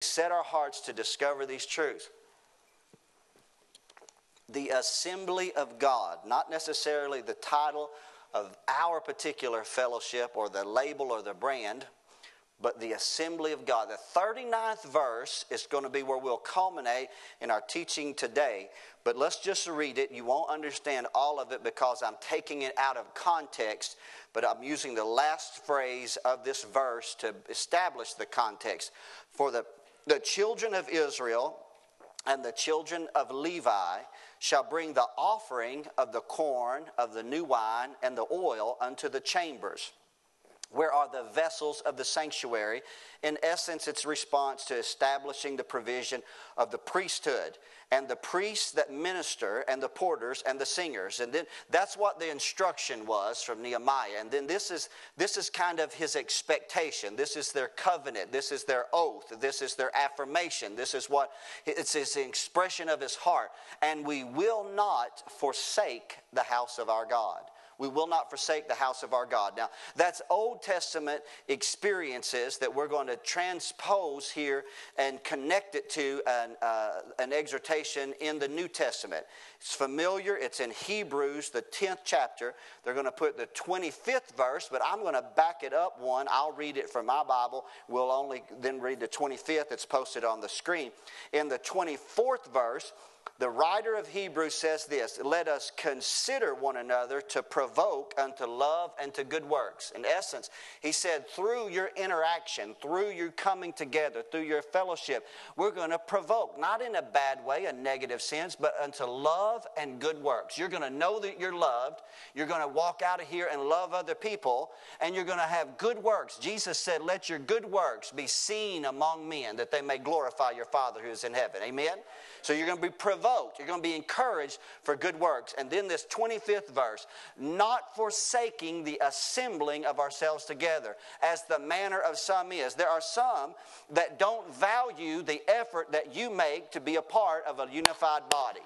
set our hearts to discover these truths. The assembly of God, not necessarily the title of our particular fellowship or the label or the brand, but the assembly of God. The 39th verse is going to be where we'll culminate in our teaching today. But let's just read it. You won't understand all of it because I'm taking it out of context, but I'm using the last phrase of this verse to establish the context. For the, the children of Israel and the children of Levi shall bring the offering of the corn, of the new wine, and the oil unto the chambers where are the vessels of the sanctuary? In essence, it's response to establishing the provision of the priesthood and the priests that minister and the porters and the singers. And then that's what the instruction was from Nehemiah. And then this is this is kind of his expectation. This is their covenant. This is their oath. This is their affirmation. This is what it's his expression of his heart. And we will not forsake the house of our God. We will not forsake the house of our God. Now, that's Old Testament experiences that we're going to transpose here and connect it to an, uh, an exhortation in the New Testament. It's familiar, it's in Hebrews, the 10th chapter. They're going to put the 25th verse, but I'm going to back it up one. I'll read it from my Bible. We'll only then read the 25th. It's posted on the screen. In the 24th verse, the writer of Hebrews says this Let us consider one another to provoke unto love and to good works. In essence, he said, through your interaction, through your coming together, through your fellowship, we're going to provoke, not in a bad way, a negative sense, but unto love and good works. You're going to know that you're loved. You're going to walk out of here and love other people, and you're going to have good works. Jesus said, Let your good works be seen among men, that they may glorify your Father who is in heaven. Amen? So you're going to be provoked. You're going to be encouraged for good works. And then this 25th verse, not forsaking the assembling of ourselves together, as the manner of some is. There are some that don't value the effort that you make to be a part of a unified body.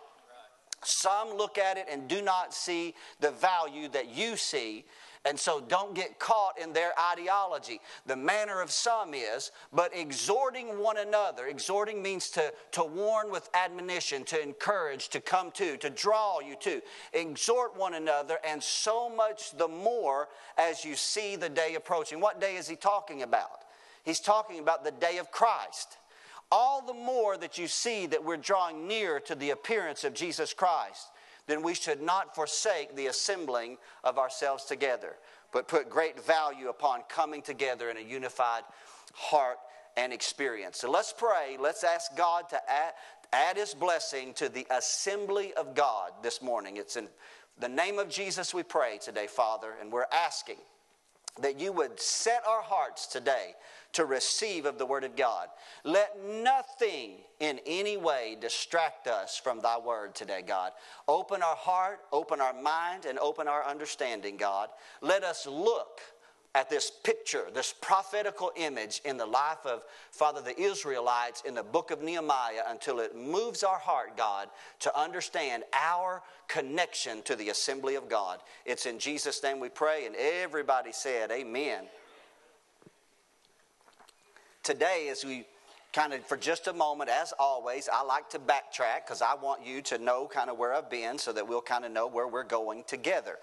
Some look at it and do not see the value that you see. And so don't get caught in their ideology. The manner of some is, but exhorting one another. Exhorting means to, to warn with admonition, to encourage, to come to, to draw you to. Exhort one another, and so much the more as you see the day approaching. What day is he talking about? He's talking about the day of Christ all the more that you see that we're drawing near to the appearance of Jesus Christ then we should not forsake the assembling of ourselves together, but put great value upon coming together in a unified heart and experience. So let's pray. Let's ask God to add, add His blessing to the assembly of God this morning. It's in the name of Jesus we pray today, Father, and we're asking that you would set our hearts today to receive of the Word of God. Let nothing in any way distract us from Thy Word today, God. Open our heart, open our mind, and open our understanding, God. Let us look at this picture, this prophetical image in the life of Father the Israelites in the book of Nehemiah until it moves our heart, God, to understand our connection to the assembly of God. It's in Jesus' name we pray, and everybody said, Amen today, as we kind of for just a moment, as always, I like to backtrack because I want you to know kind of where I've been so that we'll kind of know where we're going together.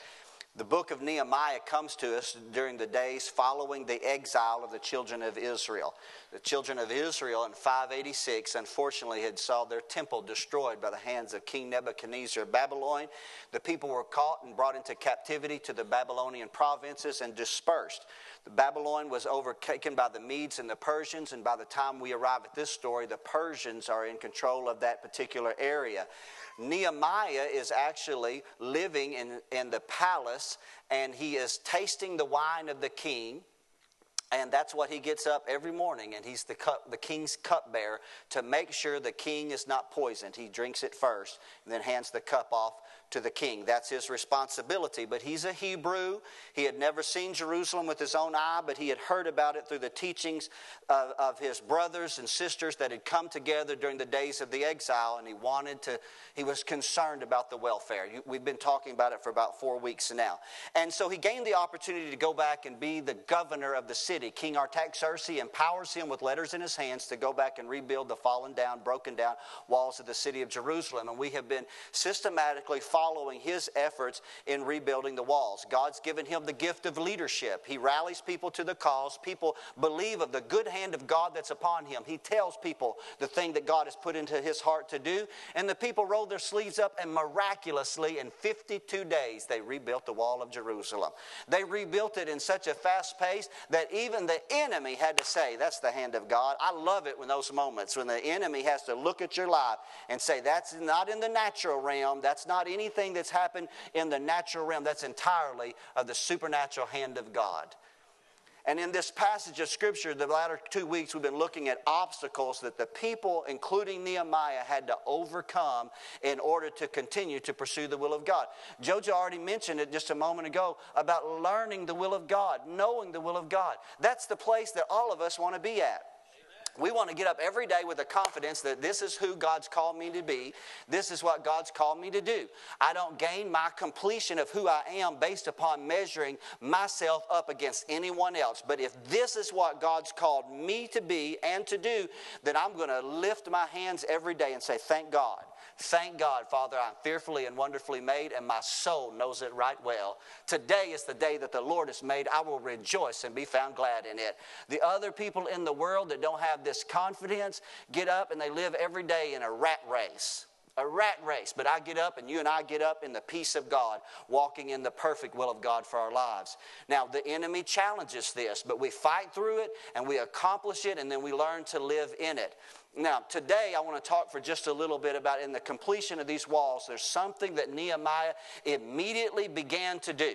The book of Nehemiah comes to us during the days following the exile of the children of Israel. The children of Israel in 586 unfortunately had saw their temple destroyed by the hands of King Nebuchadnezzar of Babylon. The people were caught and brought into captivity to the Babylonian provinces and dispersed. The Babylon was overtaken by the Medes and the Persians, and by the time we arrive at this story, the Persians are in control of that particular area. Nehemiah is actually living in, in the palace, and he is tasting the wine of the king. And that's what he gets up every morning, and he's the, cup, the king's cupbearer to make sure the king is not poisoned. He drinks it first, and then hands the cup off to the king. That's his responsibility. But he's a Hebrew. He had never seen Jerusalem with his own eye, but he had heard about it through the teachings of, of, his brothers and sisters that had come together during the days of the exile, and he wanted to, he was concerned about the welfare. We've been talking about it for about four weeks now. And so he gained the opportunity to go back and be the governor of the city. King Artaxerxes empowers him with letters in his hands to go back and rebuild the fallen down, broken down walls of the city of Jerusalem. And we have been systematically following his efforts in rebuilding the walls. God's given him the gift of leadership. He rallies people to the cause. People believe of the good hand of God that's upon him. He tells people the thing that God has put into his heart to do. And the people rolled their sleeves up, and miraculously, in 52 days, they rebuilt the wall of Jerusalem. They rebuilt it in such a fast pace that even the enemy had to say, That's the hand of God. I love it when those moments when the enemy has to look at your life and say, That's not in the natural realm. That's not anything that's happened in the natural realm, that's entirely of the supernatural hand of God. And in this passage of Scripture, the latter two weeks, we've been looking at obstacles that the people, including Nehemiah, had to overcome in order to continue to pursue the will of God. Jojo already mentioned it just a moment ago about learning the will of God, knowing the will of God. That's the place that all of us want to be at. We want to get up every day with a confidence that this is who God's called me to be. This is what God's called me to do. I don't gain my completion of who I am based upon measuring myself up against anyone else. But if this is what God's called me to be and to do, then I'm going to lift my hands every day and say, Thank God. Thank God, Father, I'm fearfully and wonderfully made, and my soul knows it right well. Today is the day that the Lord has made. I will rejoice and be found glad in it. The other people in the world that don't have this confidence get up and they live every day in a rat race a rat race, but I get up and you and I get up in the peace of God, walking in the perfect will of God for our lives. Now, the enemy challenges this, but we fight through it and we accomplish it and then we learn to live in it. Now, today I want to talk for just a little bit about in the completion of these walls, there's something that Nehemiah immediately began to do.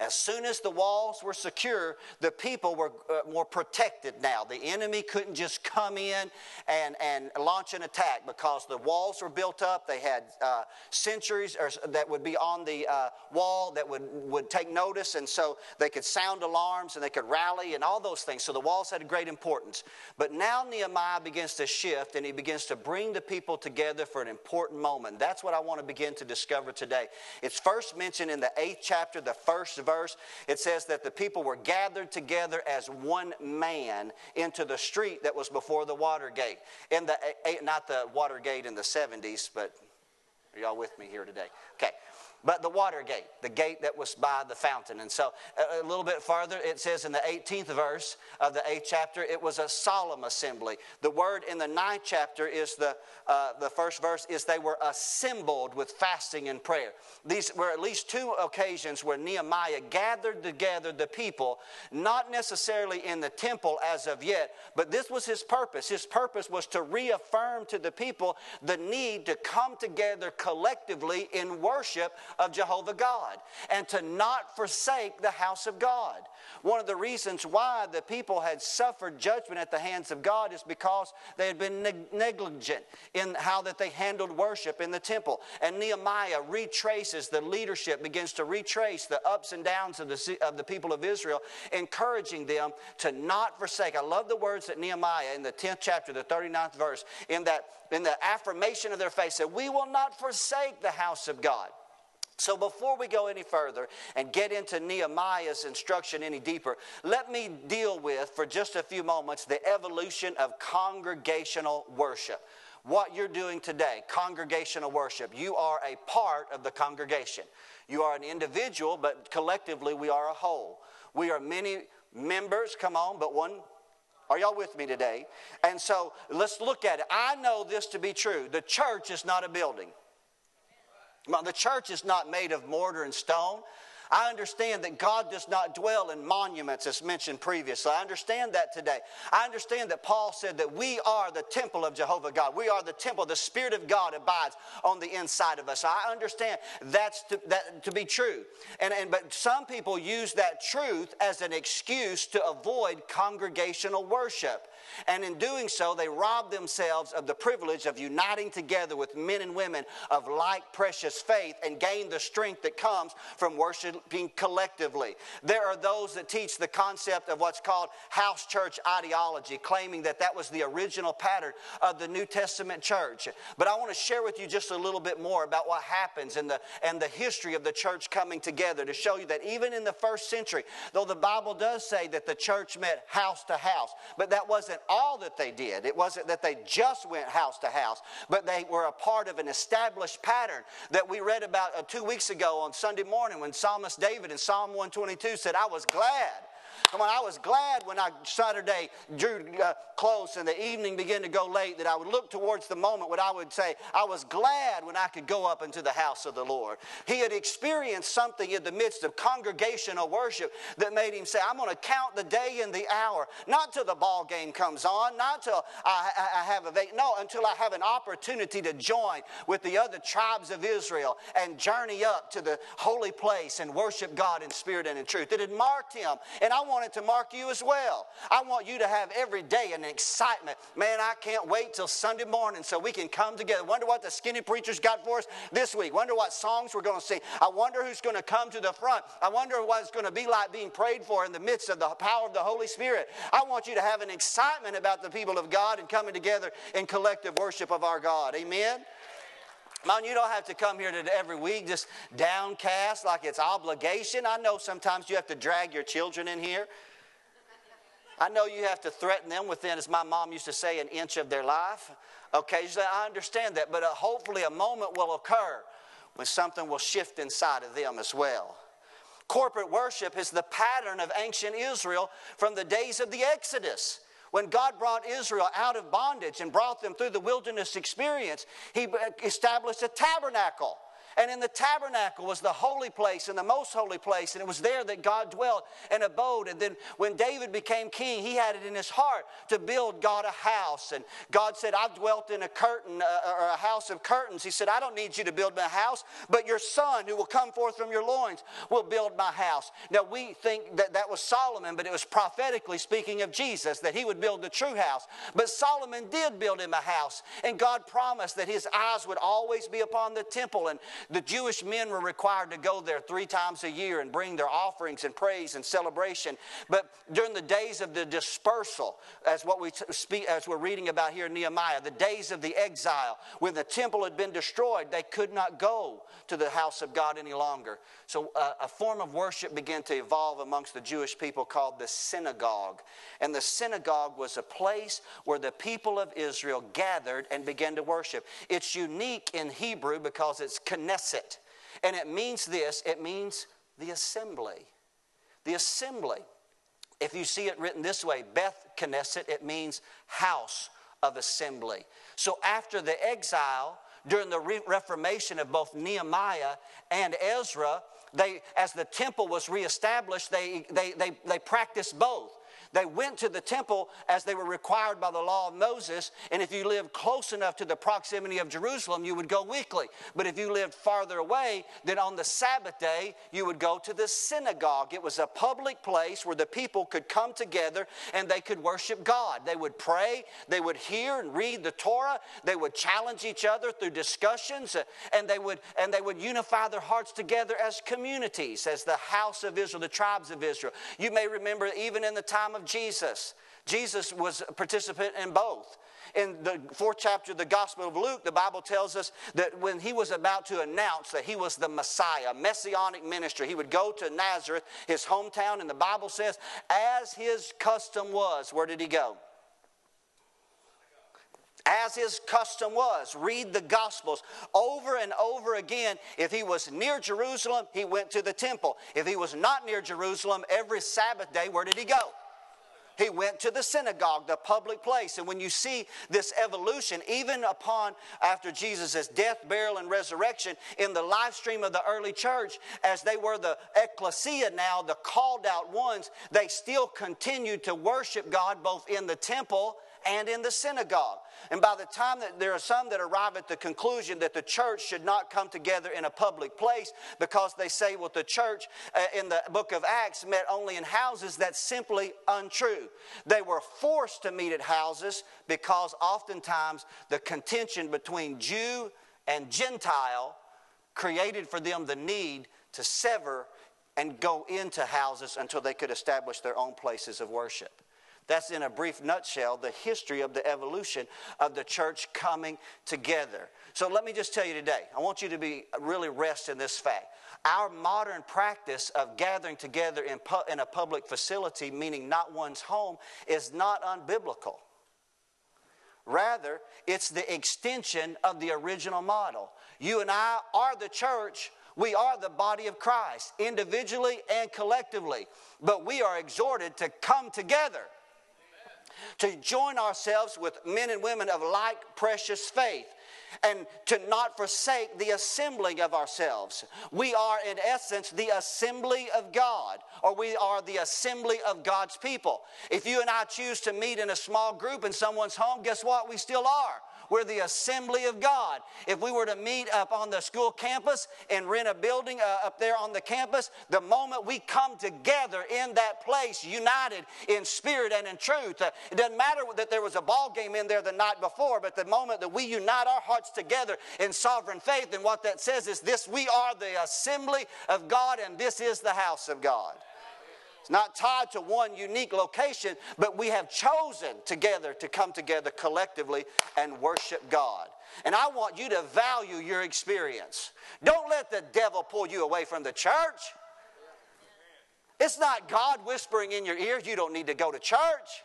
As soon as the walls were secure, the people were uh, more protected now. The enemy couldn't just come in and, and launch an attack because the walls were built up. They had uh, sentries or, that would be on the uh, wall that would, would take notice, and so they could sound alarms and they could rally and all those things. So the walls had a great importance. But now Nehemiah begins to shift and he begins to bring the people together for an important moment. That's what I want to begin to discover today. It's first mentioned in the eighth chapter, the first verse, it says that the people were gathered together as one man into the street that was before the water gate. In the, eh, eh, not the water gate in the 70s, but are y'all with me here today? Okay but the water gate, the gate that was by the fountain. And so a, little bit farther, it says in the 18th verse of the 8th chapter, it was a solemn assembly. The word in the 9th chapter is the, uh, the first verse is they were assembled with fasting and prayer. These were at least two occasions where Nehemiah gathered together the people, not necessarily in the temple as of yet, but this was his purpose. His purpose was to reaffirm to the people the need to come together collectively in worship of Jehovah God and to not forsake the house of God. One of the reasons why the people had suffered judgment at the hands of God is because they had been neg- negligent in how that they handled worship in the temple. And Nehemiah retraces the leadership, begins to retrace the ups and downs of the, of the people of Israel, encouraging them to not forsake. I love the words that Nehemiah in the 10th chapter, the 39th verse, in that in the affirmation of their faith said, We will not forsake the house of God. So, before we go any further and get into Nehemiah's instruction any deeper, let me deal with, for just a few moments, the evolution of congregational worship. What you're doing today, congregational worship, you are a part of the congregation. You are an individual, but collectively we are a whole. We are many members, come on, but one are y'all with me today? And so let's look at it. I know this to be true. The church is not a building. The church is not made of mortar and stone. I understand that God does not dwell in monuments as mentioned previously. I understand that today. I understand that Paul said that we are the temple of Jehovah God. We are the temple. The Spirit of God abides on the inside of us. I understand that's to, that to be true. And, and but some people use that truth as an excuse to avoid congregational worship. And in doing so, they rob themselves of the privilege of uniting together with men and women of like precious faith and gain the strength that comes from worshiping collectively. There are those that teach the concept of what's called house church ideology, claiming that that was the original pattern of the New Testament church. But I want to share with you just a little bit more about what happens in the, and the history of the church coming together to show you that even in the first century, though the Bible does say that the church met house to house, but that wasn't all that they did. It wasn't that they just went house to house, but they were a part of an established pattern that we read about uh, two weeks ago on Sunday morning when Psalmist David in Psalm 122 said, I was glad Come on, I was glad when I Saturday drew uh, close and the evening began to go late that I would look towards the moment when I would say, I was glad when I could go up into the house of the Lord. He had experienced something in the midst of congregational worship that made him say, I'm going to count the day and the hour, not till the ball game comes on, not till I, I, I have a vac- no, until I have an opportunity to join with the other tribes of Israel and journey up to the holy place and worship God in spirit and in truth. It had marked him, and I want it to mark you as well. I want you to have every day an excitement. Man, I can't wait till Sunday morning so we can come together. Wonder what the skinny preachers got for us this week. Wonder what songs we're going to sing. I wonder who's going to come to the front. I wonder what it's going to be like being prayed for in the midst of the power of the Holy Spirit. I want you to have an excitement about the people of God and coming together in collective worship of our God. Amen. Man, you don't have to come here to every week just downcast like it's obligation. I know sometimes you have to drag your children in here. I know you have to threaten them within, as my mom used to say, an inch of their life. Occasionally, I understand that, but uh, hopefully, a moment will occur when something will shift inside of them as well. Corporate worship is the pattern of ancient Israel from the days of the Exodus. When God brought Israel out of bondage and brought them through the wilderness experience, He established a tabernacle. And in the tabernacle was the holy place and the most holy place. And it was there that God dwelt and abode. And then when David became king, he had it in his heart to build God a house. And God said, I've dwelt in a curtain uh, or a house of curtains. He said, I don't need you to build my house, but your son who will come forth from your loins will build my house. Now we think that that was Solomon, but it was prophetically speaking of Jesus that he would build the true house. But Solomon did build him a house. And God promised that his eyes would always be upon the temple. And the Jewish men were required to go there three times a year and bring their offerings and praise and celebration. But during the days of the dispersal, as what we speak, as we're reading about here in Nehemiah, the days of the exile, when the temple had been destroyed, they could not go to the house of God any longer. So uh, a form of worship began to evolve amongst the Jewish people called the synagogue. And the synagogue was a place where the people of Israel gathered and began to worship. It's unique in Hebrew because it's connected Knesset. And it means this it means the assembly. The assembly. If you see it written this way, Beth Knesset, it means house of assembly. So after the exile, during the Reformation of both Nehemiah and Ezra, they, as the temple was reestablished, they, they, they, they practiced both. They went to the temple as they were required by the law of Moses, and if you lived close enough to the proximity of Jerusalem, you would go weekly. But if you lived farther away, then on the Sabbath day, you would go to the synagogue. It was a public place where the people could come together and they could worship God. They would pray, they would hear and read the Torah, they would challenge each other through discussions, uh, and they would and they would unify their hearts together as communities, as the house of Israel, the tribes of Israel. You may remember even in the time of Jesus. Jesus was a participant in both. In the fourth chapter of the Gospel of Luke, the Bible tells us that when he was about to announce that he was the Messiah, messianic ministry, he would go to Nazareth, his hometown, and the Bible says, as his custom was, where did he go? as his custom was. Read the Gospels over and over again. If he was near Jerusalem, he went to the temple. If he was not near Jerusalem, every Sabbath day, where did he go? He went to the synagogue, the public place. And when you see this evolution, even upon after Jesus' death, burial, and resurrection, in the live stream of the early church, as they were the ecclesia now, the called out ones, they still continued to worship God both in the temple and in the synagogue. And by the time that there are some that arrive at the conclusion that the church should not come together in a public place because they say, well, the church uh, in the book of Acts met only in houses, that's simply untrue. They were forced to meet at houses because oftentimes the contention between Jew and Gentile created for them the need to sever and go into houses until they could establish their own places of worship. That's in a brief nutshell the history of the evolution of the church coming together. So let me just tell you today, I want you to be really rest in this fact. Our modern practice of gathering together in, pu- in a public facility, meaning not one's home, is not unbiblical. Rather, it's the extension of the original model. You and I are the church. We are the body of Christ, individually and collectively. But we are exhorted to come together to join ourselves with men and women of like precious faith and to not forsake the assembling of ourselves. We are, in essence, the assembly of God, or we are the assembly of God's people. If you and I choose to meet in a small group in someone's home, guess what? We still are. We're the assembly of God. If we were to meet up on the school campus and rent a building uh, up there on the campus, the moment we come together in that place, united in spirit and in truth, uh, it doesn't matter that there was a ball game in there the night before, but the moment that we unite our hearts together in sovereign faith, and what that says is this we are the assembly of God, and this is the house of God. Not tied to one unique location, but we have chosen together to come together collectively and worship God. And I want you to value your experience. Don't let the devil pull you away from the church. It's not God whispering in your ear, you don't need to go to church.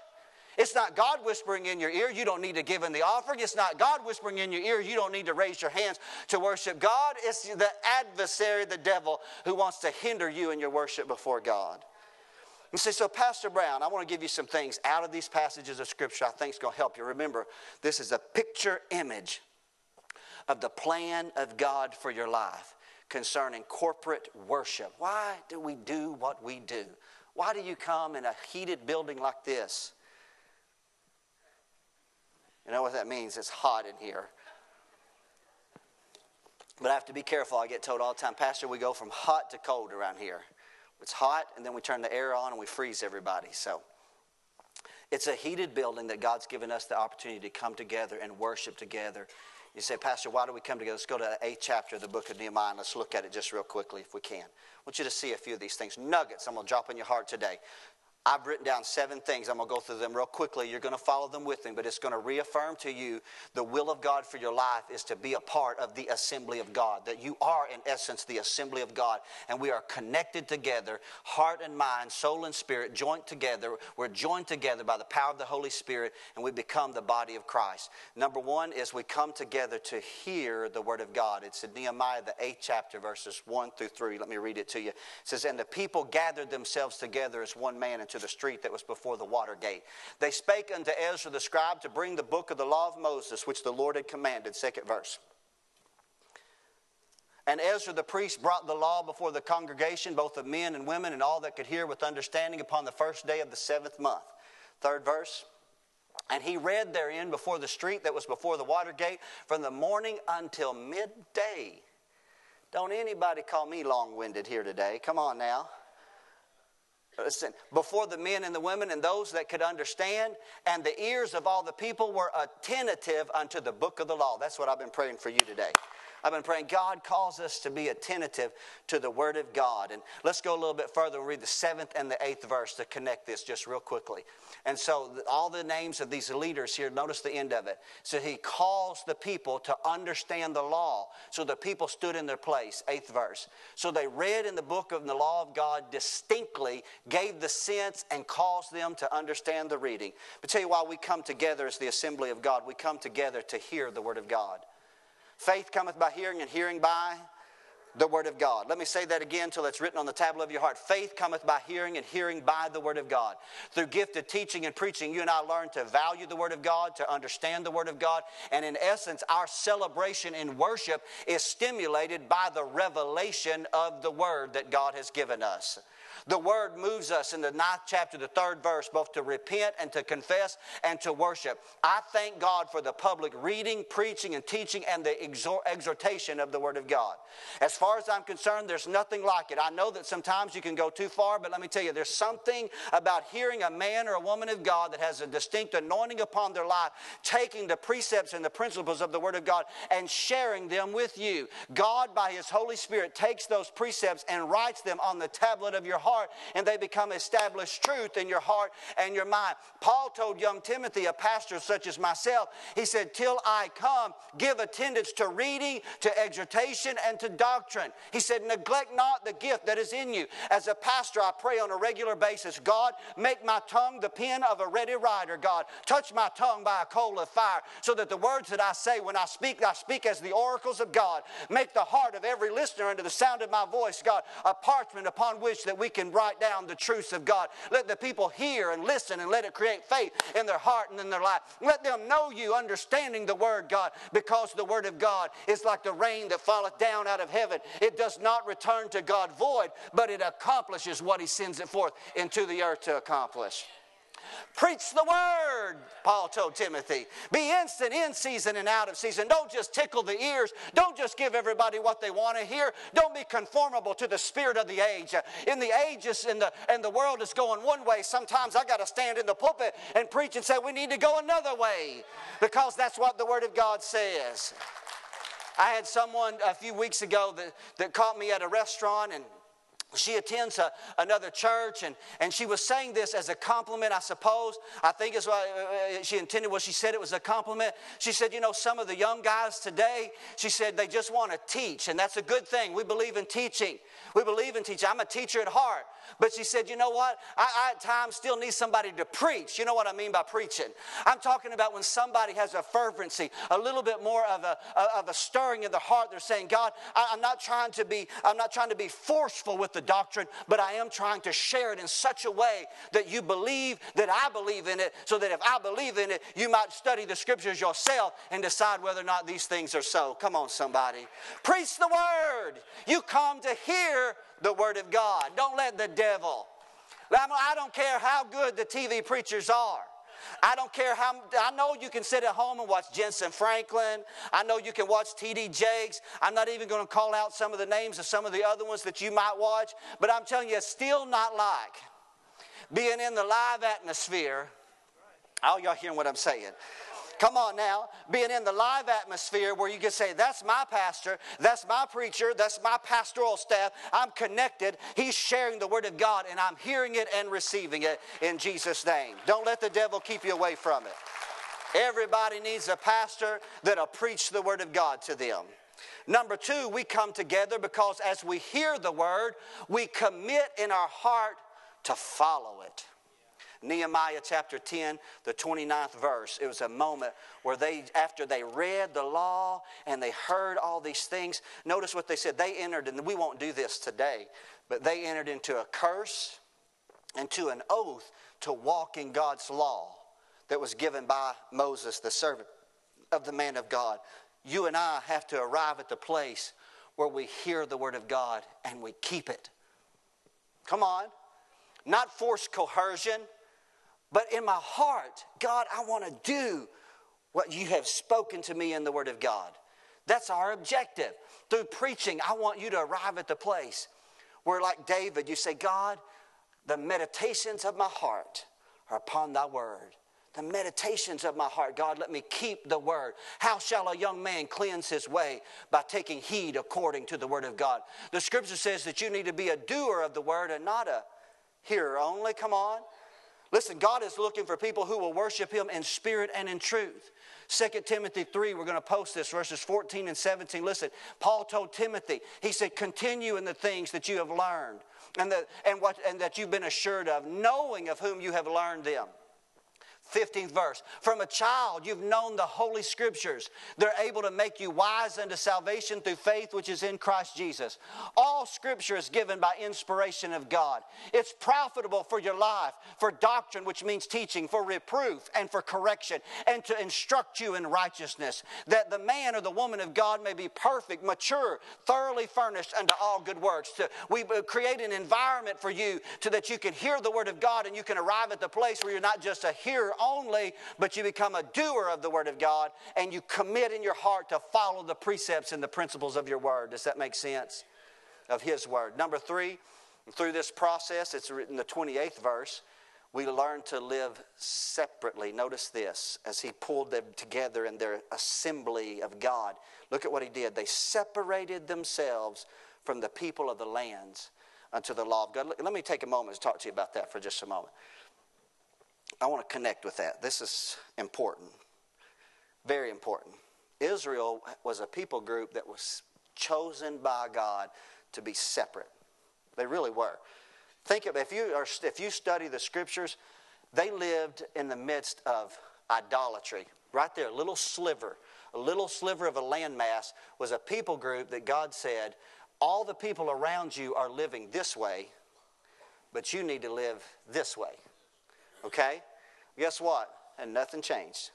It's not God whispering in your ear, you don't need to give in the offering. It's not God whispering in your ear, you don't need to raise your hands to worship God. It's the adversary, the devil, who wants to hinder you in your worship before God. You say, so Pastor Brown, I want to give you some things out of these passages of Scripture I think is going to help you. Remember, this is a picture image of the plan of God for your life concerning corporate worship. Why do we do what we do? Why do you come in a heated building like this? You know what that means? It's hot in here. But I have to be careful. I get told all the time, Pastor, we go from hot to cold around here. It's hot, and then we turn the air on and we freeze everybody. So it's a heated building that God's given us the opportunity to come together and worship together. You say, Pastor, why do we come together? Let's go to the eighth chapter of the book of Nehemiah and let's look at it just real quickly if we can. I want you to see a few of these things. Nuggets, I'm going to drop in your heart today. I've written down seven things. I'm going to go through them real quickly. You're going to follow them with me, but it's going to reaffirm to you the will of God for your life is to be a part of the assembly of God. That you are, in essence, the assembly of God, and we are connected together, heart and mind, soul and spirit, joined together. We're joined together by the power of the Holy Spirit, and we become the body of Christ. Number one is we come together to hear the word of God. It's in Nehemiah, the eighth chapter, verses one through three. Let me read it to you. It says, And the people gathered themselves together as one man to the street that was before the water gate. They spake unto Ezra the scribe to bring the book of the law of Moses, which the Lord had commanded. Second verse. And Ezra the priest brought the law before the congregation, both of men and women, and all that could hear with understanding upon the first day of the seventh month. Third verse. And he read therein before the street that was before the water gate from the morning until midday. Don't anybody call me long winded here today. Come on now. Listen, before the men and the women and those that could understand, and the ears of all the people were attentive unto the book of the law. That's what I've been praying for you today. I've been praying, God calls us to be attentive to the Word of God. And let's go a little bit further and read the seventh and the eighth verse to connect this just real quickly. And so, all the names of these leaders here, notice the end of it. So, he calls the people to understand the law. So, the people stood in their place. Eighth verse. So, they read in the book of the law of God distinctly, gave the sense, and caused them to understand the reading. But tell you why we come together as the assembly of God. We come together to hear the Word of God. Faith cometh by hearing, and hearing by the Word of God. Let me say that again until it's written on the tablet of your heart. Faith cometh by hearing, and hearing by the Word of God. Through gifted teaching and preaching, you and I learn to value the Word of God, to understand the Word of God, and in essence, our celebration in worship is stimulated by the revelation of the Word that God has given us. The word moves us in the ninth chapter, the third verse, both to repent and to confess and to worship. I thank God for the public reading, preaching, and teaching and the exhortation of the word of God. As far as I'm concerned, there's nothing like it. I know that sometimes you can go too far, but let me tell you, there's something about hearing a man or a woman of God that has a distinct anointing upon their life, taking the precepts and the principles of the word of God and sharing them with you. God, by his Holy Spirit, takes those precepts and writes them on the tablet of your heart heart and they become established truth in your heart and your mind. Paul told young Timothy, a pastor such as myself, he said, Till I come, give attendance to reading, to exhortation, and to doctrine. He said, Neglect not the gift that is in you. As a pastor, I pray on a regular basis God, make my tongue the pen of a ready writer, God. Touch my tongue by a coal of fire, so that the words that I say when I speak, I speak as the oracles of God. Make the heart of every listener under the sound of my voice, God, a parchment upon which that we can write down the truths of God. Let the people hear and listen and let it create faith in their heart and in their life. Let them know you, understanding the Word, God, because the Word of God is like the rain that falleth down out of heaven. It does not return to God void, but it accomplishes what He sends it forth into the earth to accomplish. Preach the word, Paul told Timothy. Be instant in season and out of season. Don't just tickle the ears. Don't just give everybody what they want to hear. Don't be conformable to the spirit of the age. In the ages and the, and the world is going one way, sometimes I got to stand in the pulpit and preach and say we need to go another way because that's what the word of God says. I had someone a few weeks ago that, that caught me at a restaurant and she attends a, another church and, and she was saying this as a compliment i suppose. I think is what uh, uh, she intended what she said it was a compliment. She said you know some of the young guys today she said they just want to teach and that's a good thing. We believe in teaching. We believe in teaching. I'm a teacher at heart but she said, you know what? I, I, at times still need somebody to preach. You know what I mean by preaching? I'm talking about when somebody has a fervency, a little bit more of a, of a stirring in the heart. They're saying, God, I, I'm not trying to be, I'm not trying to be forceful with the doctrine, but I am trying to share it in such a way that you believe that I believe in it, so that if I believe in it, you might study the scriptures yourself and decide whether or not these things are so. Come on, somebody. Preach the word. You come to hear the Word of God. Don't let the devil. I don't care how good the TV preachers are. I don't care how, I know you can sit at home and watch Jentezen Franklin. I know you can watch T.D. Jakes. I'm not even going to call out some of the names of some of the other ones that you might watch, but I'm telling you, it's still not like being in the live atmosphere. All y'all hearing what I'm saying? Come on now, being in the live atmosphere where you can say, That's my pastor, that's my preacher, that's my pastoral staff. I'm connected. He's sharing the Word of God, and I'm hearing it and receiving it in Jesus' name. Don't let the devil keep you away from it. Everybody needs a pastor that'll preach the Word of God to them. Number two, we come together because as we hear the Word, we commit in our heart to follow it. Nehemiah chapter 10, the 29th verse. It was a moment where they, after they read the law and they heard all these things, notice what they said. They entered, and we won't do this today, but they entered into a curse and to an oath to walk in God's law that was given by Moses, the servant of the man of God. You and I have to arrive at the place where we hear the word of God and we keep it. Come on. Not forced coercion, but in my heart, God, I want to do what you have spoken to me in the Word of God. That's our objective. Through preaching, I want you to arrive at the place where, like David, you say, God, the meditations of my heart are upon thy word. The meditations of my heart, God, let me keep the word. How shall a young man cleanse his way? By taking heed according to the word of God. The scripture says that you need to be a doer of the word and not a hearer only. Come on. Listen, God is looking for people who will worship Him in spirit and in truth. 2 Timothy 3, we're going to post this, verses 14 and 17. Listen, Paul told Timothy, he said, continue in the things that you have learned and that, and, what, and that you've been assured of, knowing of whom you have learned them 15th verse. From a child, you've known the Holy Scriptures. They're able to make you wise unto salvation through faith which is in Christ Jesus. All Scripture is given by inspiration of God. It's profitable for your life, for doctrine, which means teaching, for reproof, and for correction, and to instruct you in righteousness, that the man or the woman of God may be perfect, mature, thoroughly furnished unto all good works. To, we uh, create an environment for you so that you can hear the Word of God and you can arrive at the place where you're not just a hearer only, but you become a doer of the Word of God and you commit in your heart to follow the precepts and the principles of your Word. Does that make sense? Of His Word. Number three, through this process, it's written the 28th verse, we learn to live separately. Notice this as he pulled them together in their assembly of God. Look at what he did. They separated themselves from the people of the lands unto the law of God. Let me take a moment to talk to you about that for just a moment. I want to connect with that. This is important, very important. Israel was a people group that was chosen by God to be separate. They really were. Think of if you are, if you study the scriptures, they lived in the midst of idolatry. Right there, a little sliver, a little sliver of a landmass was a people group that God said, all the people around you are living this way, but you need to live this way. Okay? Guess what? And nothing changed.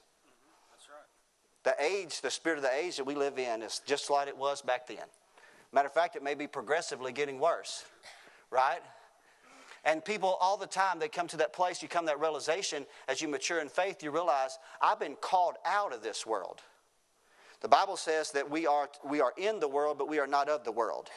The age, the spirit of the age that we live in is just like it was back then. Matter of fact, it may be progressively getting worse, right? And people all the time, they come to that place, you come to that realization as you mature in faith, you realize, I've been called out of this world. The Bible says that we are, we are in the world, but we are not of the world.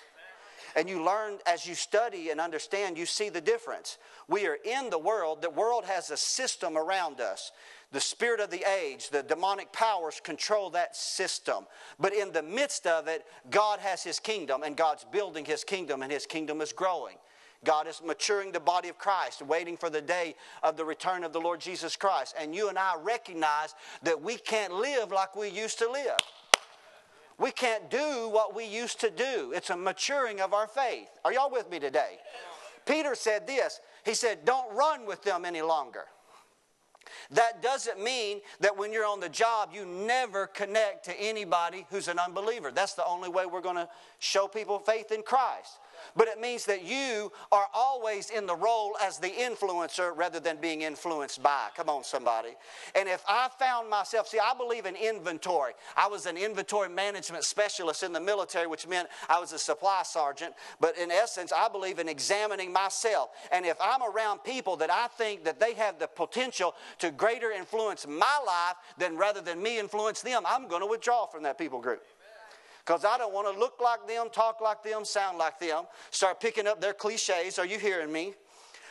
And you learn as you study and understand, you see the difference. We are in the world, the world has a system around us. The spirit of the age, the demonic powers control that system. But in the midst of it, God has His kingdom, and God's building His kingdom, and His kingdom is growing. God is maturing the body of Christ, waiting for the day of the return of the Lord Jesus Christ. And you and I recognize that we can't live like we used to live. We can't do what we used to do. It's a maturing of our faith. Are y'all with me today? Peter said this He said, Don't run with them any longer. That doesn't mean that when you're on the job, you never connect to anybody who's an unbeliever. That's the only way we're going to show people faith in Christ but it means that you are always in the role as the influencer rather than being influenced by. Come on, somebody. And if I found myself, see, I believe in inventory. I was an inventory management specialist in the military, which meant I was a supply sergeant. But in essence, I believe in examining myself. And if I'm around people that I think that they have the potential to greater influence my life than rather than me influence them, I'm going to withdraw from that people group because I don't want to look like them, talk like them, sound like them, start picking up their cliches. Are you hearing me?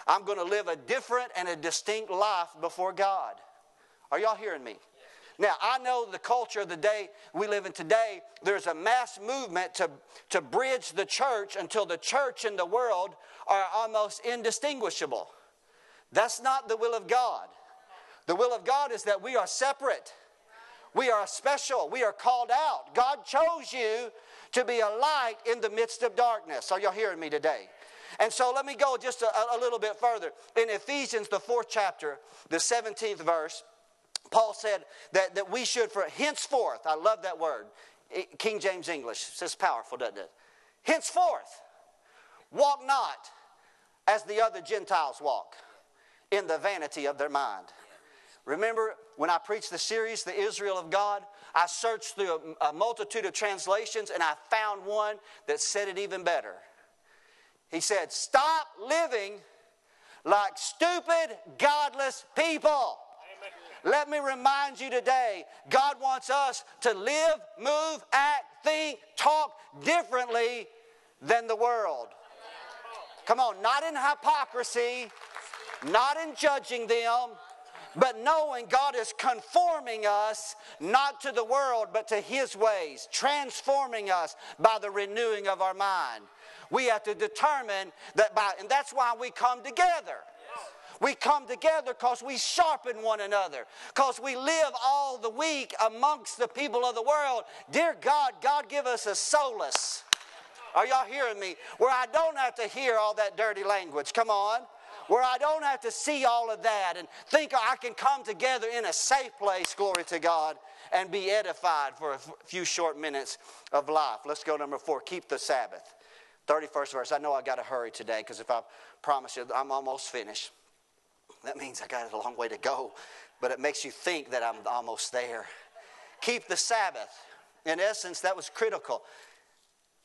I'm going to live a different and a distinct life before God. Are y'all hearing me? Now, I know the culture of the day we live in today, there's a mass movement to, to bridge the church until the church and the world are almost indistinguishable. That's not the will of God. The will of God is that we are separate. We are special. We are called out. God chose you to be a light in the midst of darkness. Are y'all hearing me today? And so let me go just a, a little bit further. In Ephesians, the fourth chapter, the 17th verse, Paul said that, that we should, for henceforth, I love that word, King James English, just powerful, doesn't it? Henceforth, walk not as the other Gentiles walk in the vanity of their mind. Remember when I preached the series, The Israel of God? I searched through a, multitude of translations and I found one that said it even better. He said, Stop living like stupid, godless people. Let me remind you today God wants us to live, move, act, think, talk differently than the world. Come on, not in hypocrisy, not in judging them, but knowing God is conforming us not to the world, but to His ways, transforming us by the renewing of our mind. We have to determine that by, and that's why we come together. We come together because we sharpen one another, because we live all the week amongst the people of the world. Dear God, God give us a solace. Are y'all hearing me? Where I don't have to hear all that dirty language. Come on. Where I don't have to see all of that and think I can come together in a safe place, glory to God, and be edified for a few short minutes of life. Let's go number four keep the Sabbath. 31st verse. I know I got to hurry today because if I promise you, I'm almost finished. That means I got a long way to go, but it makes you think that I'm almost there. Keep the Sabbath. In essence, that was critical.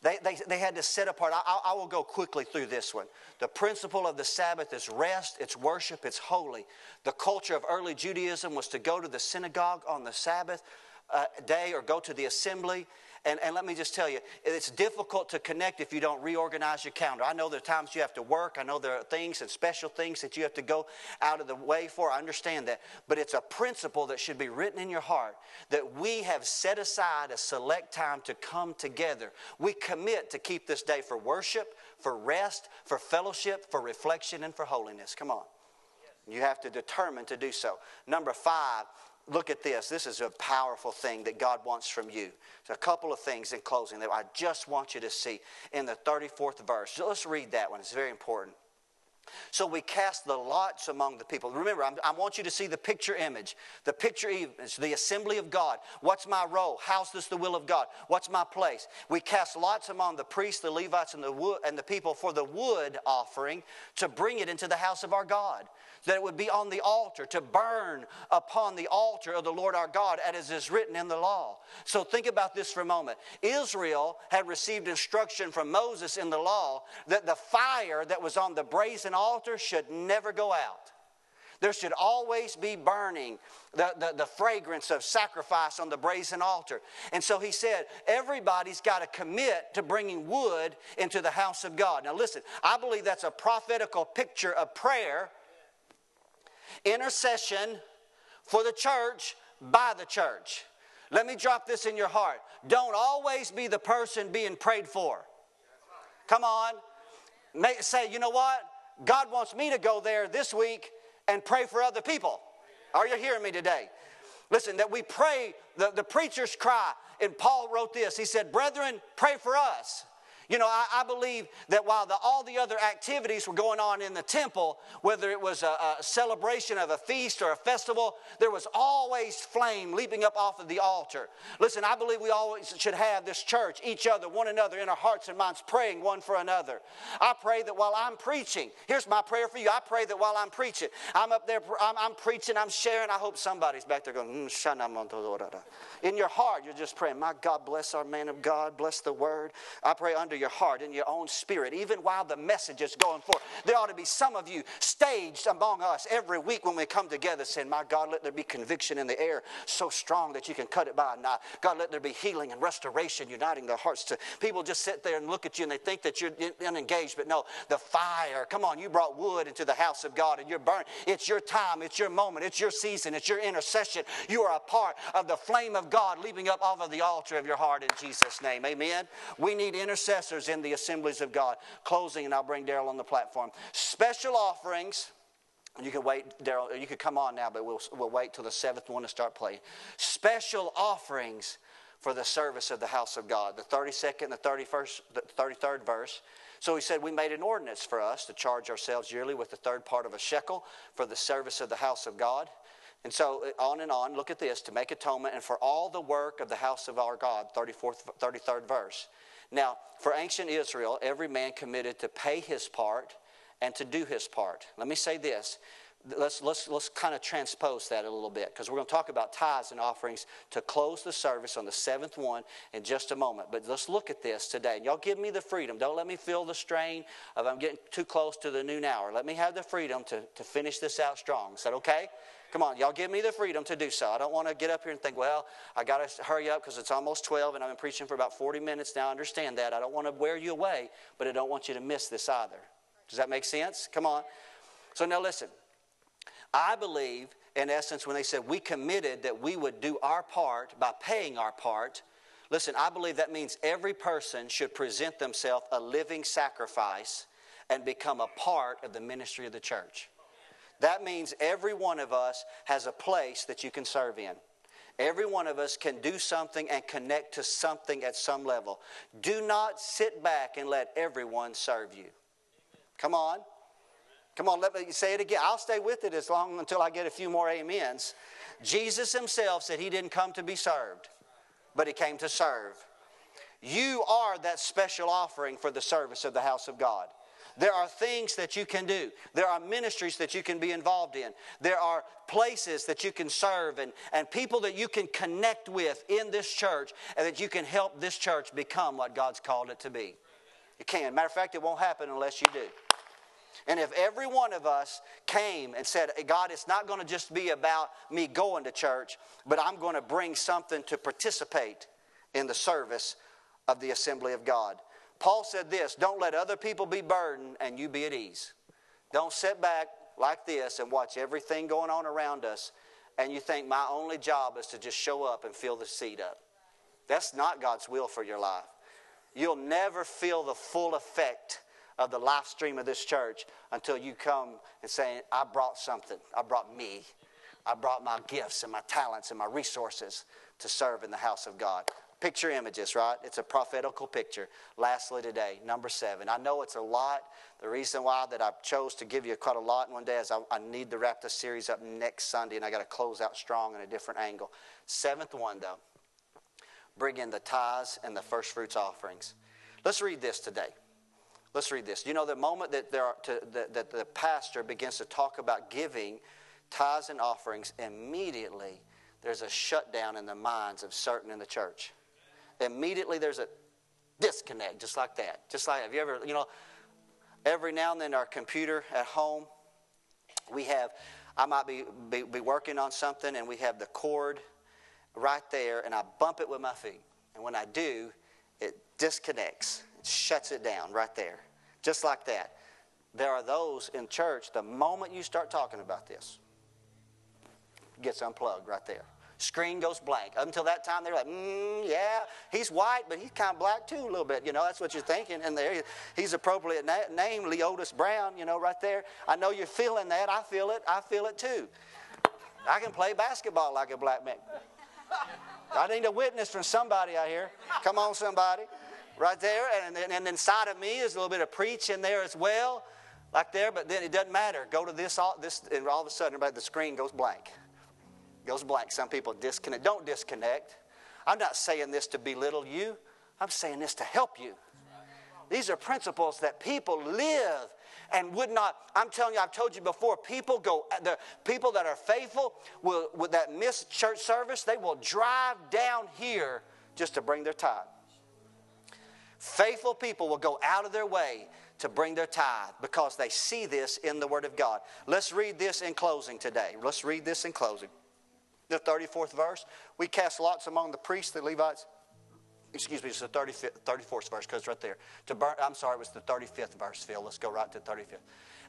They, they, they had to set apart. I, I will go quickly through this one. The principle of the Sabbath is rest, it's worship, it's holy. The culture of early Judaism was to go to the synagogue on the Sabbath uh, day or go to the assembly and, and let me just tell you, it's difficult to connect if you don't reorganize your calendar. I know there are times you have to work. I know there are things and special things that you have to go out of the way for. I understand that. But it's a principle that should be written in your heart that we have set aside a select time to come together. We commit to keep this day for worship, for rest, for fellowship, for reflection, and for holiness. Come on. You have to determine to do so. Number five, look at this. This is a powerful thing that God wants from you. A couple of things in closing that I just want you to see in the 34th verse. So let's read that one, it's very important. So we cast the lots among the people. Remember, I'm, i want you to see the picture image. The picture image, the assembly of God. What's my role? How's this the will of God? What's my place? We cast lots among the priests, the Levites, and the, wood, and the people for the wood offering to bring it into the house of our God that it would be on the altar, to burn upon the altar of the Lord our God, as is written in the law. So think about this for a moment. Israel had received instruction from Moses in the law that the fire that was on the brazen altar should never go out. There should always be burning the, the, the, fragrance of sacrifice on the brazen altar. And so he said, everybody's got to commit to bringing wood into the house of God. Now, listen, I believe that's a prophetical picture of prayer intercession for the church by the church. Let me drop this in your heart. Don't always be the person being prayed for. Come on. May, say, you know what? God wants me to go there this week and pray for other people. Are you hearing me today? Listen, that we pray, the, the preacher's cry, and Paul wrote this. He said, Brethren, pray for us. You know, I, I believe that while the, all the other activities were going on in the temple, whether it was a, a celebration of a feast or a festival, there was always flame leaping up off of the altar. Listen, I believe we always should have this church, each other, one another in our hearts and minds, praying one for another. I pray that while I'm preaching, here's my prayer for you. I pray that while I'm preaching, I'm up there, I'm, I'm preaching, I'm sharing. I hope somebody's back there going, mm, in your heart, you're just praying, my God, bless our man of God, bless the word. I pray under your heart, and your own spirit, even while the message is going forth. There ought to be some of you staged among us every week when we come together saying, My God, let there be conviction in the air so strong that you can cut it by a knife. God, let there be healing and restoration uniting their hearts to people just sit there and look at you and they think that you're unengaged, but no, the fire. Come on, you brought wood into the house of God and you're burning. It's your time, it's your moment, it's your season, it's your intercession. You are a part of the flame of God leaping up off of the altar of your heart in Jesus' name. Amen. We need intercessors in the assemblies of God. Closing, and I'll bring Daryl on the platform. Special offerings. You can wait, Daryl. You could come on now, but we'll, we'll wait till the seventh one to start playing. Special offerings for the service of the house of God. The 32nd, the 31st, the 33rd verse. So he said, We made an ordinance for us to charge ourselves yearly with the third part of a shekel for the service of the house of God. And so uh, on and on, look at this to make atonement and for all the work of the house of our God, 34th, 33rd verse. Now, for ancient Israel, every man committed to pay his part and to do his part. Let me say this. Let's, let's, let's kind of transpose that a little bit because we're going to talk about tithes and offerings to close the service on the seventh one in just a moment. But let's look at this today. And y'all give me the freedom. Don't let me feel the strain of I'm getting too close to the noon hour. Let me have the freedom to, to finish this out strong. Is that okay? Come on, y'all give me the freedom to do so. I don't want to get up here and think, well, I got to hurry up because it's almost 12 and I've been preaching for about 40 minutes now. I understand that. I don't want to wear you away, but I don't want you to miss this either. Does that make sense? Come on. So now listen. I believe, in essence, when they said we committed that we would do our part by paying our part, listen, I believe that means every person should present themselves a living sacrifice and become a part of the ministry of the church. That means every one of us has a place that you can serve in. Every one of us can do something and connect to something at some level. Do not sit back and let everyone serve you. Come on. Come on, let me say it again. I'll stay with it as long until I get a few more amens. Jesus himself said he didn't come to be served, but he came to serve. You are that special offering for the service of the house of God. There are things that you can do. There are ministries that you can be involved in. There are places that you can serve and, and people that you can connect with in this church and that you can help this church become what God's called it to be. You can. Matter of fact, it won't happen unless you do. And if every one of us came and said, God, it's not going to just be about me going to church, but I'm going to bring something to participate in the service of the assembly of God. Paul said this don't let other people be burdened and you be at ease. Don't sit back like this and watch everything going on around us and you think my only job is to just show up and fill the seat up. That's not God's will for your life. You'll never feel the full effect of the life stream of this church until you come and say, I brought something. I brought me. I brought my gifts and my talents and my resources to serve in the house of God. Picture images, right? It's a prophetical picture. Lastly, today, number seven. I know it's a lot. The reason why that I chose to give you quite a lot in one day is I, I need to wrap this series up next Sunday, and I got to close out strong in a different angle. Seventh one, though, bring in the tithes and the first fruits offerings. Let's read this today. Let's read this. You know, the moment that, there to, that, that the pastor begins to talk about giving tithes and offerings, immediately there's a shutdown in the minds of certain in the church immediately there's a disconnect, just like that. Just like, have you ever, you know, every now and then our computer at home, we have, I might be, be, be working on something and we have the cord right there and I bump it with my feet. And when I do, it disconnects, it shuts it down right there. Just like that. There are those in church, the moment you start talking about this, gets unplugged right there. Screen goes blank. Up until that time, they're like, mm, yeah, he's white, but he's kind of black too, a little bit. You know, that's what you're thinking. And there, he's appropriate na- name, Leotis Brown, you know, right there. I know you're feeling that. I feel it. I feel it too. I can play basketball like a black man. I need a witness from somebody out here. Come on, somebody. Right there. And, and, and inside of me is a little bit of preach in there as well, like there, but then it doesn't matter. Go to this, all, this and all of a sudden, everybody, the screen goes blank goes black. Some people disconnect. Don't disconnect. I'm not saying this to belittle you, I'm saying this to help you. These are principles that people live and would not. I'm telling you, I've told you before. People go. The people that are faithful will, with that miss church service, they will drive down here just to bring their tithe. Faithful people will go out of their way to bring their tithe because they see this in the Word of God. Let's read this in closing today. Let's read this in closing the 34th verse. We cast lots among the priests, the Levites. Excuse me, it's the 35th, 34th verse because right there. To burn, I'm sorry, it was the 35th verse, Phil. Let's go right to 35th.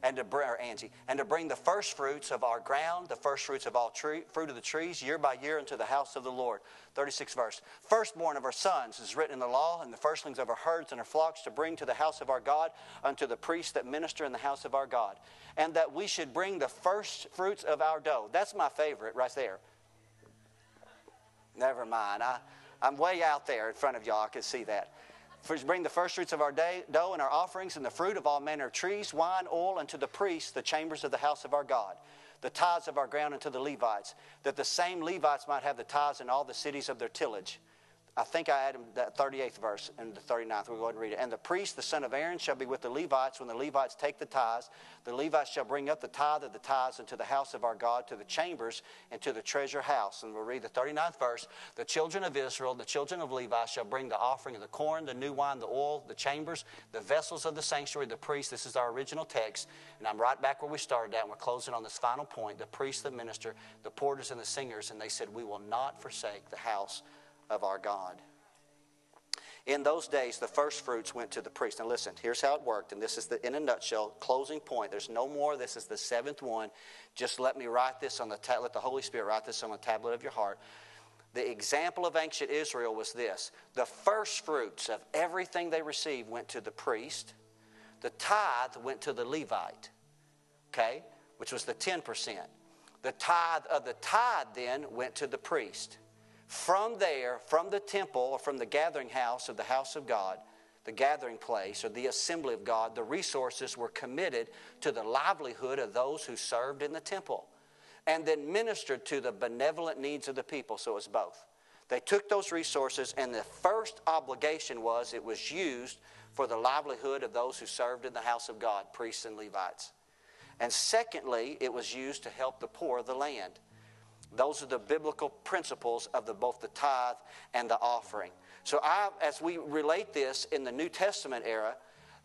And to bring, or Angie, and to bring the first fruits of our ground, the first fruits of all tree, fruit of the trees, year by year into the house of the Lord. 36th verse. Firstborn of our sons is written in the law, and the firstlings of our herds and our flocks to bring to the house of our God unto the priests that minister in the house of our God. And that we should bring the first fruits of our dough. That's my favorite right there. Never mind. I, I'm way out there in front of y'all. I can see that. Bring the first fruits of our day, dough and our offerings and the fruit of all manner of trees, wine, oil, unto the priests, the chambers of the house of our God. The tithes of our ground unto the Levites, that the same Levites might have the tithes in all the cities of their tillage I think I added that 38th verse and the 39th. We'll go ahead and read it. And the priest, the son of Aaron, shall be with the Levites when the Levites take the tithes. The Levites shall bring up the tithe of the tithes into the house of our God, to the chambers, and to the treasure house. And we'll read the 39th verse. The children of Israel, the children of Levi, shall bring the offering of the corn, the new wine, the oil, the chambers, the vessels of the sanctuary, the priest. This is our original text. And I'm right back where we started at. And we're closing on this final point. The priest, the minister, the porters, and the singers. And they said, We will not forsake the house of our God. In those days, the first fruits went to the priest. Now, listen, here's how it worked, and this is the, in a nutshell, closing point. There's no more. This is the seventh one. Just let me write this on the let the Holy Spirit write this on the tablet of your heart. The example of ancient Israel was this: the first fruits of everything they received went to the priest. The tithe went to the Levite. Okay, which was the ten percent. The tithe of the tithe then went to the priest. From there, from the temple or from the gathering house of the house of God, the gathering place or the assembly of God, the resources were committed to the livelihood of those who served in the temple and then ministered to the benevolent needs of the people. So it was both. They took those resources, and the first obligation was it was used for the livelihood of those who served in the house of God, priests and Levites. And secondly, it was used to help the poor of the land. Those are the biblical principles of the, both the tithe and the offering. So, I, as we relate this in the New Testament era,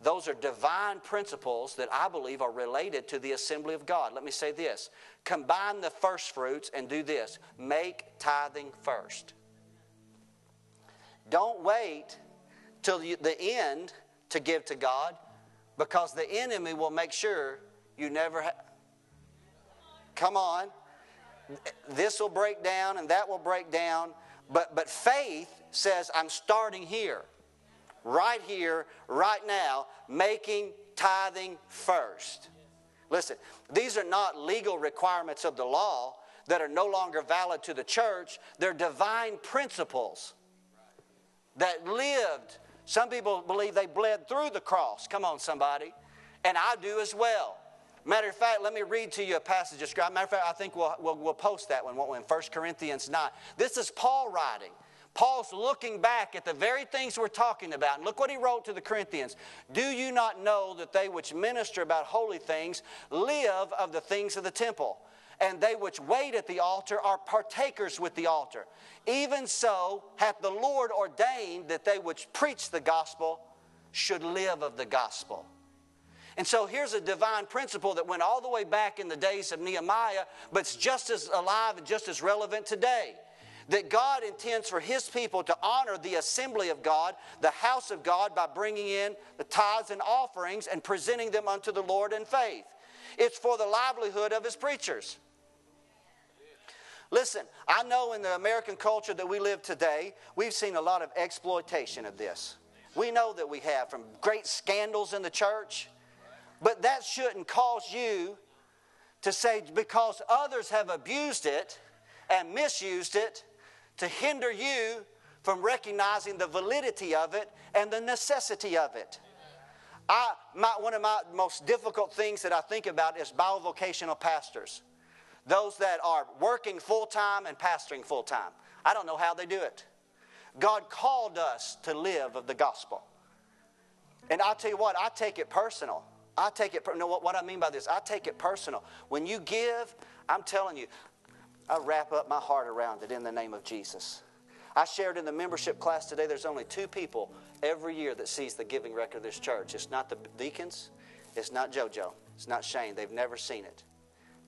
those are divine principles that I believe are related to the assembly of God. Let me say this combine the first fruits and do this make tithing first. Don't wait till the end to give to God because the enemy will make sure you never. Come on. This will break down and that will break down. But, but faith says, I'm starting here, right here, right now, making tithing first. Listen, these are not legal requirements of the law that are no longer valid to the church, they're divine principles that lived. Some people believe they bled through the cross. Come on, somebody. And I do as well. Matter of fact, let me read to you a passage of scripture. Matter of fact, I think we'll, we'll, we'll post that one, in 1 Corinthians 9. This is Paul writing. Paul's looking back at the very things we're talking about. And look what he wrote to the Corinthians. Do you not know that they which minister about holy things live of the things of the temple? And they which wait at the altar are partakers with the altar. Even so hath the Lord ordained that they which preach the gospel should live of the gospel. And so here's a divine principle that went all the way back in the days of Nehemiah, but it's just as alive and just as relevant today that God intends for His people to honor the assembly of God, the house of God, by bringing in the tithes and offerings and presenting them unto the Lord in faith. It's for the livelihood of His preachers. Listen, I know in the American culture that we live today, we've seen a lot of exploitation of this. We know that we have from great scandals in the church, but that shouldn't cause you to say because others have abused it and misused it to hinder you from recognizing the validity of it and the necessity of it. I, my, one of my most difficult things that I think about is bivocational pastors. Those that are working full time and pastoring full time. I don't know how they do it. God called us to live of the gospel. And I'll tell you what, I take it personal. I take it, know what, what I mean by this? I take it personal. When you give, I'm telling you, I wrap up my heart around it in the name of Jesus. I shared in the membership class today, there's only two people every year that sees the giving record of this church. It's not the deacons, it's not JoJo, it's not Shane. They've never seen it.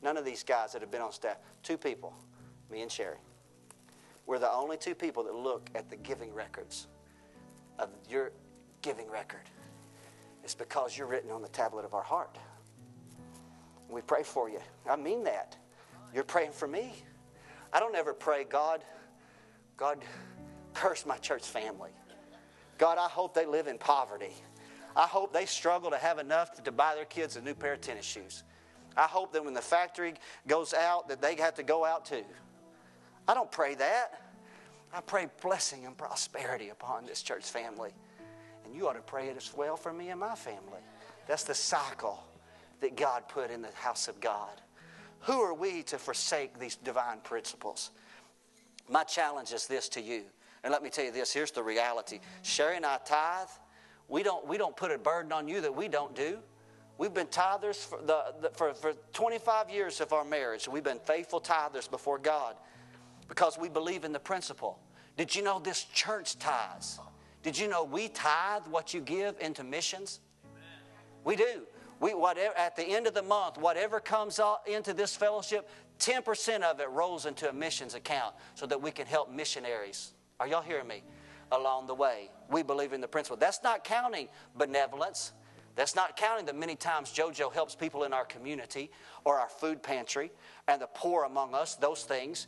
None of these guys that have been on staff. Two people, me and Sherry. We're the only two people that look at the giving records of your giving record. It's because you're written on the tablet of our heart. We pray for you. I mean that. You're praying for me. I don't ever pray, God, God, curse my church family. God, I hope they live in poverty. I hope they struggle to have enough to buy their kids a new pair of tennis shoes. I hope that when the factory goes out that they have to go out too. I don't pray that. I pray blessing and prosperity upon this church family. And you ought to pray it as well for me and my family. That's the cycle that God put in the house of God. Who are we to forsake these divine principles? My challenge is this to you. And let me tell you this here's the reality. Sherry and I tithe. We don't, we don't put a burden on you that we don't do. We've been tithers for, the, the, for, for 25 years of our marriage. We've been faithful tithers before God because we believe in the principle. Did you know this church tithes? Did you know we tithe what you give into missions? We do. We, whatever, at the end of the month, whatever comes out into this fellowship, 10% of it rolls into a missions account so that we can help missionaries. Are y'all hearing me? Along the way. We believe in the principle. That's not counting benevolence. That's not counting the many times JoJo helps people in our community or our food pantry and the poor among us, those things.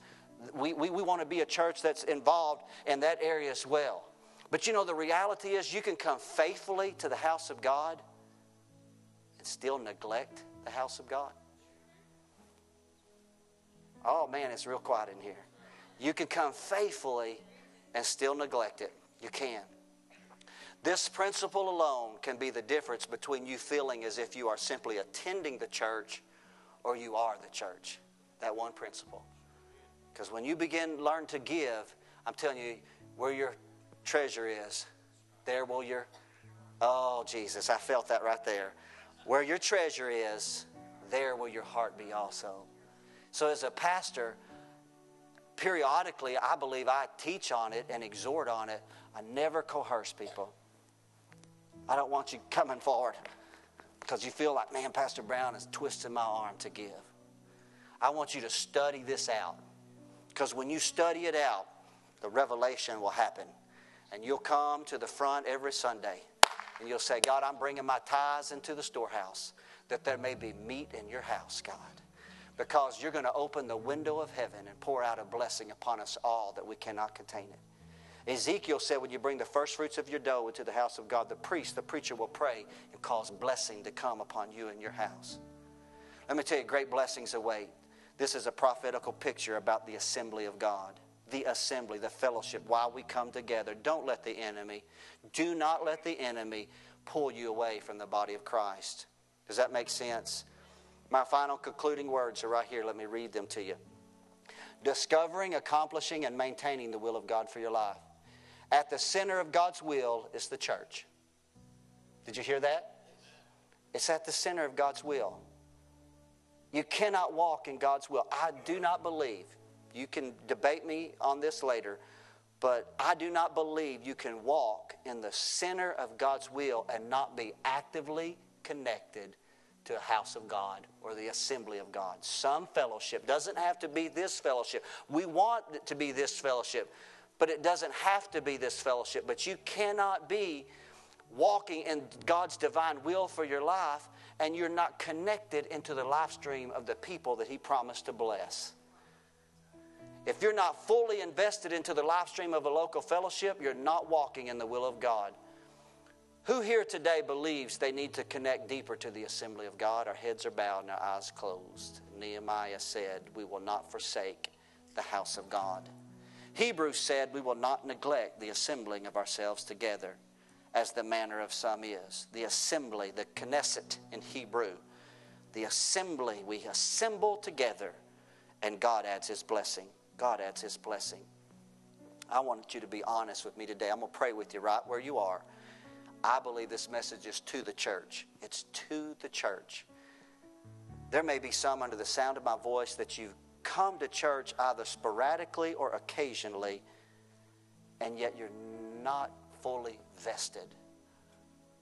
We, we, we want to be a church that's involved in that area as well. But you know, the reality is you can come faithfully to the house of God and still neglect the house of God? Oh man, it's real quiet in here. You can come faithfully and still neglect it. You can. This principle alone can be the difference between you feeling as if you are simply attending the church or you are the church. That one principle. Because when you begin learn to give, I'm telling you, where your treasure is, there will your Oh Jesus, I felt that right there. Where your treasure is, there will your heart be also. So as a pastor, periodically I believe I teach on it and exhort on it. I never coerce people. I don't want you coming forward because you feel like, man, Pastor Brown is twisting my arm to give. I want you to study this out because when you study it out, the revelation will happen. And you'll come to the front every Sunday and you'll say, God, I'm bringing my tithes into the storehouse that there may be meat in your house, God. Because you're going to open the window of heaven and pour out a blessing upon us all that we cannot contain it. Ezekiel said, When you bring the first fruits of your dough into the house of God, the priest, the preacher will pray and cause blessing to come upon you and your house. Let me tell you, great blessings await. This is a prophetical picture about the assembly of God. The assembly, the fellowship, while we come together. Don't let the enemy, do not let the enemy pull you away from the body of Christ. Does that make sense? My final concluding words are right here. Let me read them to you. Discovering, accomplishing, and maintaining the will of God for your life. At the center of God's will is the church. Did you hear that? It's at the center of God's will. You cannot walk in God's will. I do not believe, you can debate me on this later, but I do not believe you can walk in the center of God's will and not be actively connected to a house of God or the assembly of God. Some fellowship doesn't have to be this fellowship. We want it to be this fellowship. But it doesn't have to be this fellowship. But you cannot be walking in God's divine will for your life and you're not connected into the life stream of the people that He promised to bless. If you're not fully invested into the life stream of a local fellowship, you're not walking in the will of God. Who here today believes they need to connect deeper to the assembly of God? Our heads are bowed and our eyes closed. Nehemiah said, We will not forsake the house of God. Hebrews said, We will not neglect the assembling of ourselves together, as the manner of some is. The assembly, the Knesset in Hebrew, the assembly, we assemble together, and God adds His blessing. God adds His blessing. I want you to be honest with me today. I'm going to pray with you right where you are. I believe this message is to the church. It's to the church. There may be some under the sound of my voice that you've come to church either sporadically or occasionally, and yet you're not fully vested.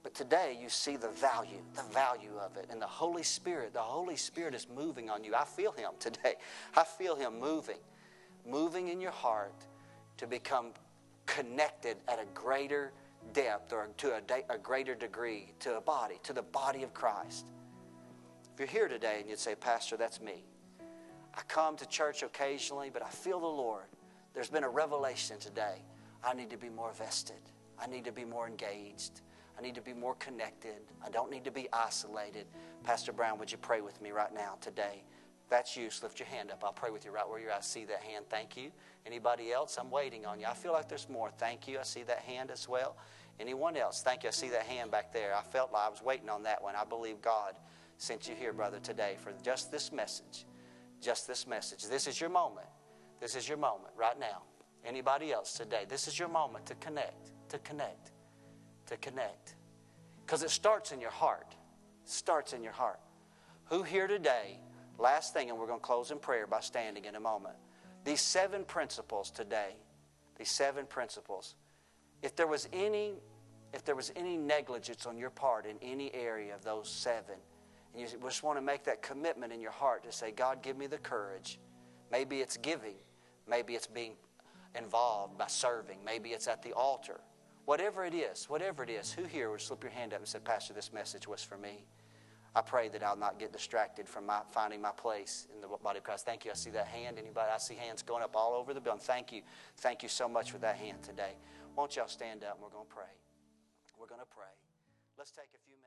But today you see the value, the value of it. And the Holy Spirit, the Holy Spirit is moving on you. I feel Him today. I feel Him moving, moving in your heart to become connected at a greater depth or to a, de- a greater degree to a body, to the body of Christ. If you're here today and you'd say, Pastor, that's me. I come to church occasionally, but I feel the Lord. There's been a revelation today. I need to be more vested. I need to be more engaged. I need to be more connected. I don't need to be isolated. Pastor Brown, would you pray with me right now today? That's you, lift your hand up. I'll pray with you right where you're at. I see that hand. Thank you. Anybody else? I'm waiting on you. I feel like there's more. Thank you. I see that hand as well. Anyone else? Thank you. I see that hand back there. I felt like I was waiting on that one. I believe God sent you here, brother, today for just this message just this message. This is your moment. This is your moment right now. Anybody else today? This is your moment to connect, to connect, to connect. Because it starts in your heart. Starts in your heart. Who here today, last thing, and we're going to close in prayer by standing in a moment. These seven principles today, these seven principles, if there was any if there was any negligence on your part in any area of those seven, and you just want to make that commitment in your heart to say, God, give me the courage. Maybe it's giving. Maybe it's being involved by serving. Maybe it's at the altar. Whatever it is, whatever it is, who here would slip your hand up and say, Pastor, this message was for me? I pray that I'll not get distracted from my, finding my place in the body of Christ. Thank you. I see that hand. Anybody? I see hands going up all over the building. Thank you. Thank you so much for that hand today. Won't y'all stand up and we're going to pray? We're going to pray. Let's take a few minutes.